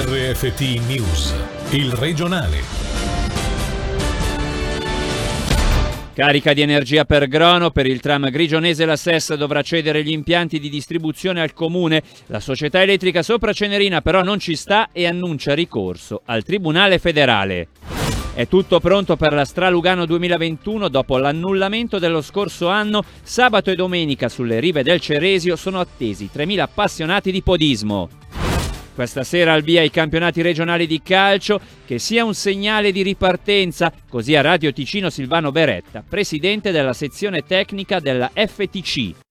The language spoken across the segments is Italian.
RFT News, il regionale. Carica di energia per Grono, per il tram grigionese la SES dovrà cedere gli impianti di distribuzione al comune. La società elettrica sopra Cenerina però non ci sta e annuncia ricorso al Tribunale federale. È tutto pronto per la Stralugano 2021 dopo l'annullamento dello scorso anno. Sabato e domenica sulle rive del Ceresio sono attesi 3.000 appassionati di podismo. Questa sera al via i campionati regionali di calcio, che sia un segnale di ripartenza, così a Radio Ticino Silvano Beretta, presidente della sezione tecnica della FTC.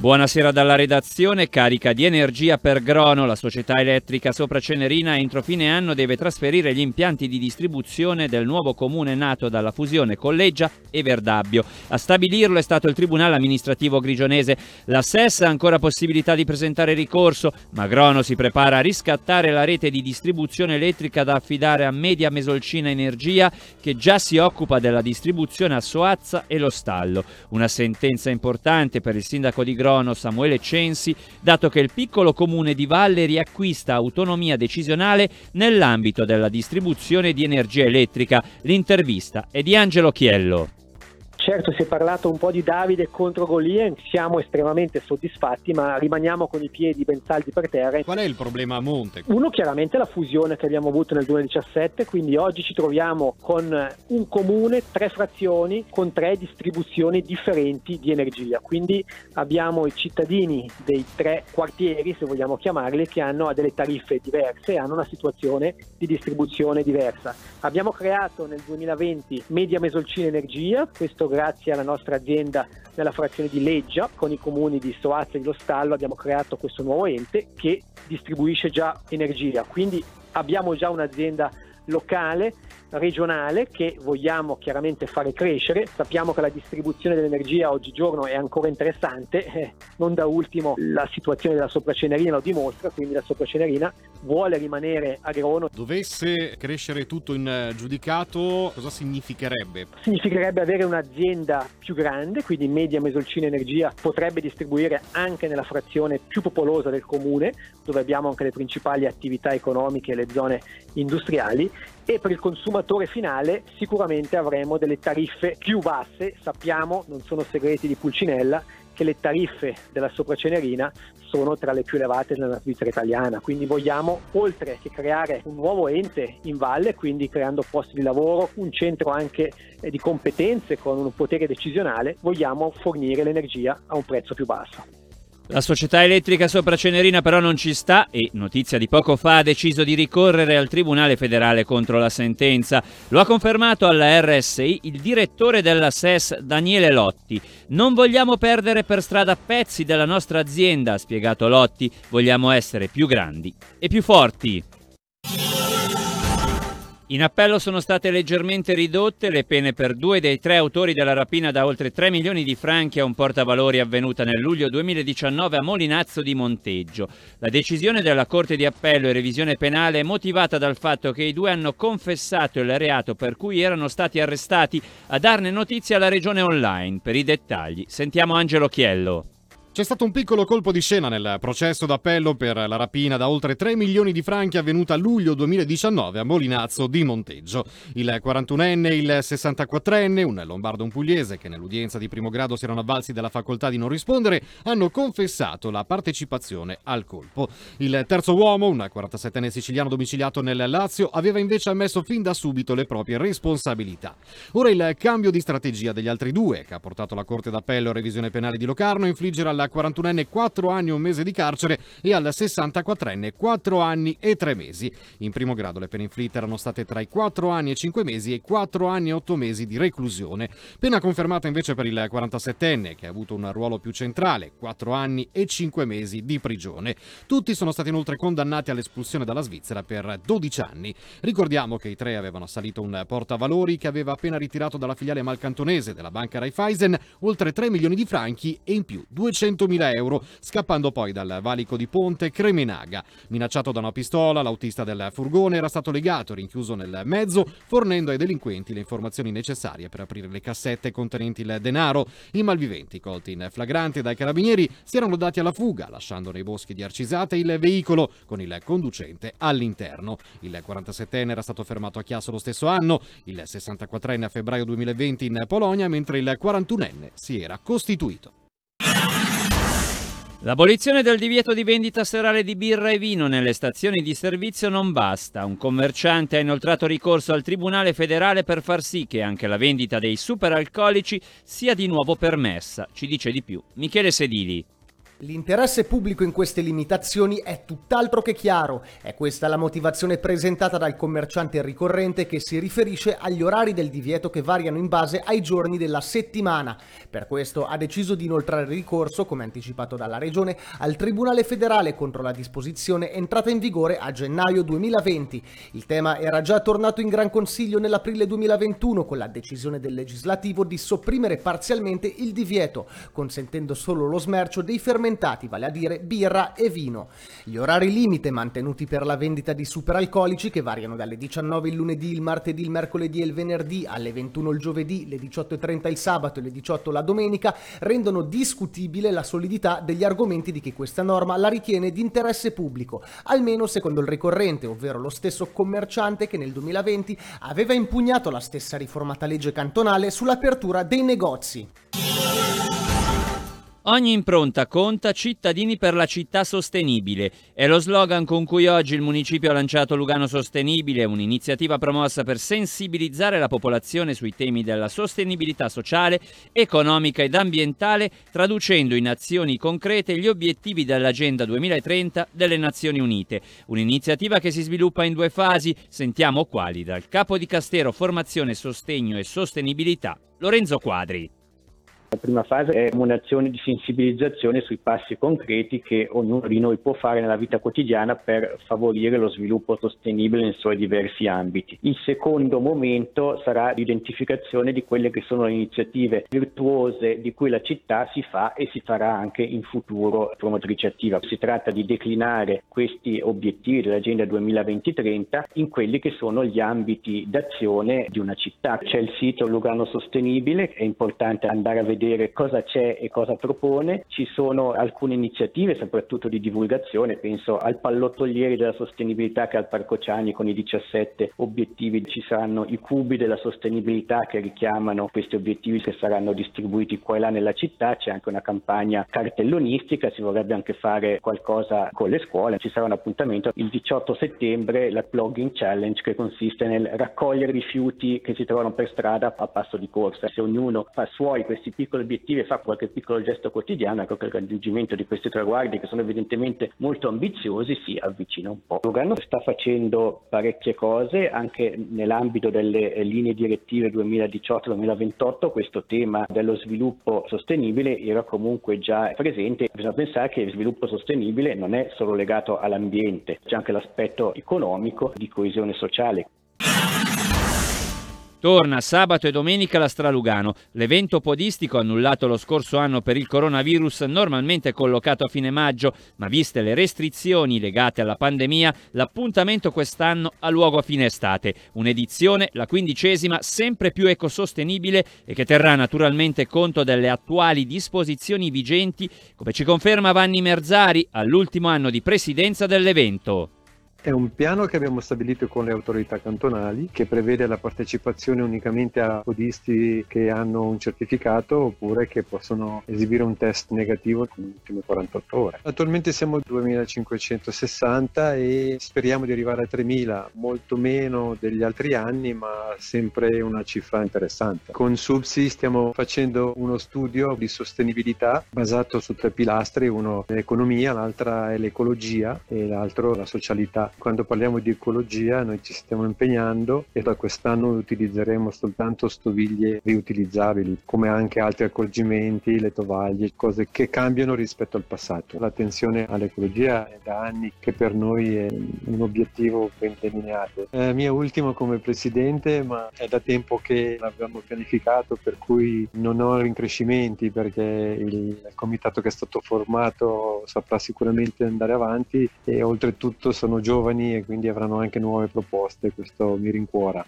Buonasera dalla redazione, carica di energia per Grono. La società elettrica sopra Cenerina entro fine anno deve trasferire gli impianti di distribuzione del nuovo comune nato dalla fusione Colleggia e Verdabbio. A stabilirlo è stato il Tribunale amministrativo grigionese. La SES ha ancora possibilità di presentare ricorso, ma Grono si prepara a riscattare la rete di distribuzione elettrica da affidare a Media Mesolcina Energia che già si occupa della distribuzione a Soazza e Lo Stallo. Una sentenza importante per il sindaco di Grono Crono Samuele Censi, dato che il piccolo comune di Valle riacquista autonomia decisionale nell'ambito della distribuzione di energia elettrica. L'intervista è di Angelo Chiello. Certo si è parlato un po' di Davide contro Golia, siamo estremamente soddisfatti ma rimaniamo con i piedi ben saldi per terra. Qual è il problema a monte? Uno chiaramente la fusione che abbiamo avuto nel 2017, quindi oggi ci troviamo con un comune, tre frazioni, con tre distribuzioni differenti di energia. Quindi abbiamo i cittadini dei tre quartieri, se vogliamo chiamarli, che hanno delle tariffe diverse e hanno una situazione di distribuzione diversa. Abbiamo creato nel 2020 Media Mesolcina Energia, questo grazie alla nostra azienda nella frazione di Leggia, con i comuni di Soazza e di Lo Stallo abbiamo creato questo nuovo ente che distribuisce già energia. Quindi abbiamo già un'azienda locale regionale che vogliamo chiaramente fare crescere. Sappiamo che la distribuzione dell'energia oggigiorno è ancora interessante, eh, non da ultimo la situazione della sopracenerina lo dimostra, quindi la sopracenerina vuole rimanere a Grono. Dovesse crescere tutto in eh, giudicato, cosa significherebbe? Significherebbe avere un'azienda più grande, quindi Media Mesolcina Energia potrebbe distribuire anche nella frazione più popolosa del comune, dove abbiamo anche le principali attività economiche e le zone industriali e per il consumatore finale sicuramente avremo delle tariffe più basse, sappiamo, non sono segreti di Pulcinella, che le tariffe della sopracenerina sono tra le più elevate nella Svizzera italiana, quindi vogliamo oltre che creare un nuovo ente in valle, quindi creando posti di lavoro, un centro anche eh, di competenze con un potere decisionale, vogliamo fornire l'energia a un prezzo più basso. La società elettrica sopra Cenerina però non ci sta e, notizia di poco fa, ha deciso di ricorrere al Tribunale federale contro la sentenza. Lo ha confermato alla RSI il direttore della SES Daniele Lotti. Non vogliamo perdere per strada pezzi della nostra azienda, ha spiegato Lotti, vogliamo essere più grandi e più forti. In appello sono state leggermente ridotte le pene per due dei tre autori della rapina da oltre 3 milioni di franchi a un portavalori avvenuta nel luglio 2019 a Molinazzo di Monteggio. La decisione della Corte di Appello e revisione penale è motivata dal fatto che i due hanno confessato il reato per cui erano stati arrestati a darne notizia alla regione online. Per i dettagli sentiamo Angelo Chiello. C'è stato un piccolo colpo di scena nel processo d'appello per la rapina da oltre 3 milioni di franchi avvenuta a luglio 2019 a Molinazzo di Monteggio. Il 41enne e il 64enne, un lombardo e un pugliese che nell'udienza di primo grado si erano avvalsi della facoltà di non rispondere, hanno confessato la partecipazione al colpo. Il terzo uomo, un 47enne siciliano domiciliato nel Lazio, aveva invece ammesso fin da subito le proprie responsabilità. Ora il cambio di strategia degli altri due, che ha portato la Corte d'Appello a revisione penale di Locarno, infliggere alla 41enne 4 anni e un mese di carcere e al 64enne 4 anni e 3 mesi. In primo grado le pene inflitte erano state tra i 4 anni e 5 mesi e 4 anni e 8 mesi di reclusione. Pena confermata invece per il 47enne che ha avuto un ruolo più centrale, 4 anni e 5 mesi di prigione. Tutti sono stati inoltre condannati all'espulsione dalla Svizzera per 12 anni. Ricordiamo che i tre avevano assalito un portavalori che aveva appena ritirato dalla filiale malcantonese della banca Raiffeisen oltre 3 milioni di franchi e in più 200 200.000 euro, scappando poi dal valico di Ponte Cremenaga. Minacciato da una pistola, l'autista del furgone era stato legato e rinchiuso nel mezzo, fornendo ai delinquenti le informazioni necessarie per aprire le cassette contenenti il denaro. I malviventi, colti in flagrante dai carabinieri, si erano dati alla fuga, lasciando nei boschi di Arcisate il veicolo con il conducente all'interno. Il 47enne era stato fermato a Chiasso lo stesso anno, il 64enne a febbraio 2020 in Polonia, mentre il 41enne si era costituito. L'abolizione del divieto di vendita serale di birra e vino nelle stazioni di servizio non basta. Un commerciante ha inoltrato ricorso al Tribunale federale per far sì che anche la vendita dei superalcolici sia di nuovo permessa. Ci dice di più Michele Sedili. L'interesse pubblico in queste limitazioni è tutt'altro che chiaro. È questa la motivazione presentata dal commerciante ricorrente che si riferisce agli orari del divieto che variano in base ai giorni della settimana. Per questo ha deciso di inoltrare ricorso, come anticipato dalla Regione, al Tribunale federale contro la disposizione entrata in vigore a gennaio 2020. Il tema era già tornato in Gran Consiglio nell'aprile 2021 con la decisione del legislativo di sopprimere parzialmente il divieto, consentendo solo lo smercio dei fermenti fermentati, vale a dire birra e vino. Gli orari limite mantenuti per la vendita di superalcolici, che variano dalle 19 il lunedì, il martedì, il mercoledì e il venerdì, alle 21 il giovedì, le 18.30 il sabato e le 18 la domenica, rendono discutibile la solidità degli argomenti di chi questa norma la ritiene di interesse pubblico, almeno secondo il ricorrente, ovvero lo stesso commerciante che nel 2020 aveva impugnato la stessa riformata legge cantonale sull'apertura dei negozi. Ogni impronta conta, cittadini per la città sostenibile. È lo slogan con cui oggi il municipio ha lanciato Lugano Sostenibile, un'iniziativa promossa per sensibilizzare la popolazione sui temi della sostenibilità sociale, economica ed ambientale, traducendo in azioni concrete gli obiettivi dell'Agenda 2030 delle Nazioni Unite. Un'iniziativa che si sviluppa in due fasi, sentiamo quali, dal capo di Castero Formazione, Sostegno e Sostenibilità, Lorenzo Quadri. La prima fase è un'azione di sensibilizzazione sui passi concreti che ognuno di noi può fare nella vita quotidiana per favorire lo sviluppo sostenibile nei suoi diversi ambiti. Il secondo momento sarà l'identificazione di quelle che sono le iniziative virtuose di cui la città si fa e si farà anche in futuro promotrice attiva. Si tratta di declinare questi obiettivi dell'Agenda 2020-30 in quelli che sono gli ambiti d'azione di una città. C'è il sito Lugano Sostenibile, è importante andare a vedere vedere cosa c'è e cosa propone. Ci sono alcune iniziative, soprattutto di divulgazione, penso al pallottolieri della sostenibilità che al Parco Ciani con i 17 obiettivi ci saranno i cubi della sostenibilità che richiamano questi obiettivi che saranno distribuiti qua e là nella città, c'è anche una campagna cartellonistica, si vorrebbe anche fare qualcosa con le scuole, ci sarà un appuntamento il 18 settembre, la Plugging Challenge che consiste nel raccogliere rifiuti che si trovano per strada a passo di corsa, se ognuno fa suoi questi piccoli piccoli obiettivi e fa qualche piccolo gesto quotidiano, ecco che il raggiungimento di questi traguardi che sono evidentemente molto ambiziosi si avvicina un po'. Lugano sta facendo parecchie cose anche nell'ambito delle linee direttive 2018-2028, questo tema dello sviluppo sostenibile era comunque già presente. Bisogna pensare che il sviluppo sostenibile non è solo legato all'ambiente, c'è anche l'aspetto economico di coesione sociale. Torna sabato e domenica la Stralugano. L'evento podistico annullato lo scorso anno per il coronavirus, normalmente collocato a fine maggio, ma viste le restrizioni legate alla pandemia, l'appuntamento quest'anno ha luogo a fine estate. Un'edizione, la quindicesima, sempre più ecosostenibile e che terrà naturalmente conto delle attuali disposizioni vigenti, come ci conferma Vanni Merzari all'ultimo anno di presidenza dell'evento. È un piano che abbiamo stabilito con le autorità cantonali che prevede la partecipazione unicamente a podisti che hanno un certificato oppure che possono esibire un test negativo nelle ultime 48 ore. Attualmente siamo a 2560 e speriamo di arrivare a 3000, molto meno degli altri anni ma sempre una cifra interessante. Con Subsi stiamo facendo uno studio di sostenibilità basato su tre pilastri, uno è l'economia, l'altra è l'ecologia e l'altro la socialità Quando parliamo di ecologia noi ci stiamo impegnando e da quest'anno utilizzeremo soltanto stoviglie riutilizzabili, come anche altri accorgimenti, le tovaglie, cose che cambiano rispetto al passato. L'attenzione all'ecologia è da anni che per noi è un obiettivo ben delineato. È mia ultima come presidente, ma è da tempo che l'abbiamo pianificato, per cui non ho rincrescimenti perché il comitato che è stato formato saprà sicuramente andare avanti e oltretutto sono giovani e quindi avranno anche nuove proposte, questo mi rincuora.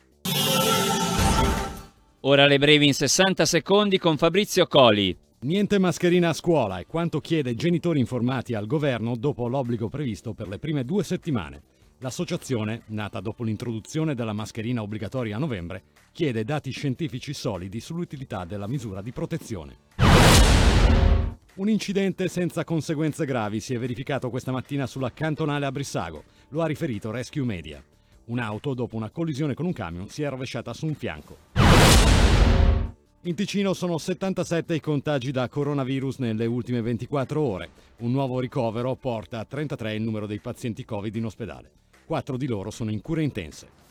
Ora le brevi in 60 secondi con Fabrizio Coli. Niente mascherina a scuola è quanto chiede genitori informati al governo dopo l'obbligo previsto per le prime due settimane. L'associazione, nata dopo l'introduzione della mascherina obbligatoria a novembre, chiede dati scientifici solidi sull'utilità della misura di protezione. Un incidente senza conseguenze gravi si è verificato questa mattina sulla cantonale a Brissago, lo ha riferito Rescue Media. Un'auto, dopo una collisione con un camion, si è rovesciata su un fianco. In Ticino sono 77 i contagi da coronavirus nelle ultime 24 ore. Un nuovo ricovero porta a 33 il numero dei pazienti Covid in ospedale. Quattro di loro sono in cure intense.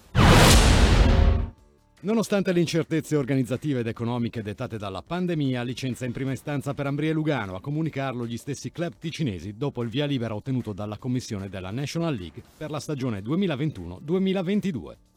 Nonostante le incertezze organizzative ed economiche dettate dalla pandemia, licenza in prima istanza per Ambria e Lugano a comunicarlo gli stessi club ticinesi dopo il via libera ottenuto dalla commissione della National League per la stagione 2021-2022.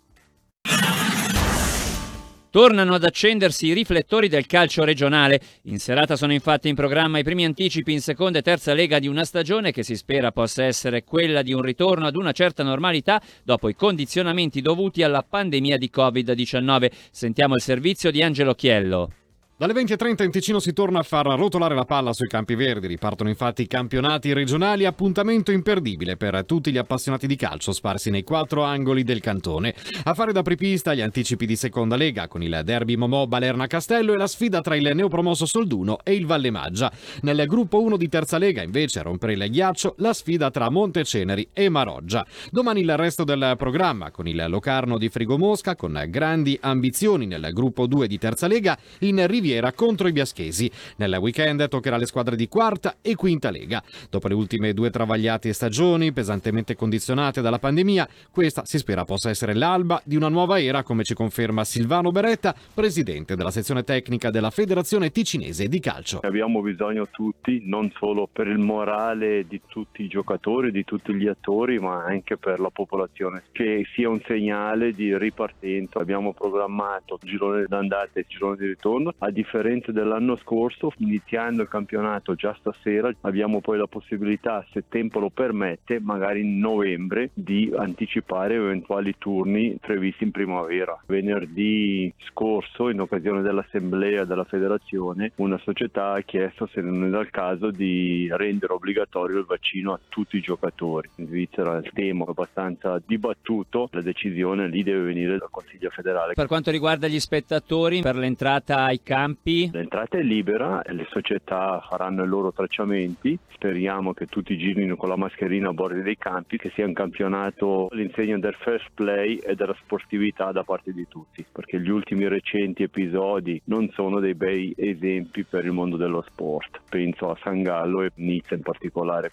Tornano ad accendersi i riflettori del calcio regionale. In serata sono infatti in programma i primi anticipi in seconda e terza lega di una stagione che si spera possa essere quella di un ritorno ad una certa normalità dopo i condizionamenti dovuti alla pandemia di Covid-19. Sentiamo il servizio di Angelo Chiello. Dalle 20.30 in Ticino si torna a far rotolare la palla sui campi verdi. Ripartono infatti i campionati regionali, appuntamento imperdibile per tutti gli appassionati di calcio sparsi nei quattro angoli del cantone. A fare da prepista gli anticipi di seconda lega con il derby Momò Balerna Castello e la sfida tra il neopromosso Solduno e il Valle Maggia. Nel gruppo 1 di terza lega invece a rompere il ghiaccio la sfida tra Monteceneri e Maroggia. Domani il resto del programma con il Locarno di Frigomosca con grandi ambizioni nel gruppo 2 di terza lega in Riviera Riviera contro i Biaschesi. Nel weekend toccherà le squadre di quarta e quinta lega. Dopo le ultime due travagliate stagioni, pesantemente condizionate dalla pandemia, questa si spera possa essere l'alba di una nuova era, come ci conferma Silvano Beretta, presidente della sezione tecnica della Federazione Ticinese di Calcio. Abbiamo bisogno tutti, non solo per il morale di tutti i giocatori, di tutti gli attori, ma anche per la popolazione, che sia un segnale di ripartenza. Abbiamo programmato il girone d'andata e il girone di ritorno a differenza dell'anno scorso, iniziando il campionato già stasera, abbiamo poi la possibilità, se tempo lo permette, magari in novembre, di anticipare eventuali turni previsti in primavera. Venerdì scorso, in occasione dell'assemblea della federazione, una società ha chiesto se non era il caso di rendere obbligatorio il vaccino a tutti i giocatori. In Svizzera il tema è abbastanza dibattuto, la decisione lì deve venire dal Consiglio federale. Per quanto riguarda gli spettatori, per l'entrata ai campi, campi? L'entrata è libera, le società faranno i loro tracciamenti, speriamo che tutti girino con la mascherina a bordo dei campi, che sia un campionato all'insegna del first play e della sportività da parte di tutti, perché gli ultimi recenti episodi non sono dei bei esempi per il mondo dello sport, penso a San Gallo e Nizza in particolare.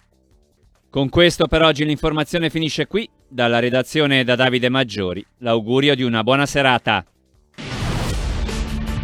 Con questo per oggi l'informazione finisce qui, dalla redazione da Davide Maggiori. L'augurio di una buona serata.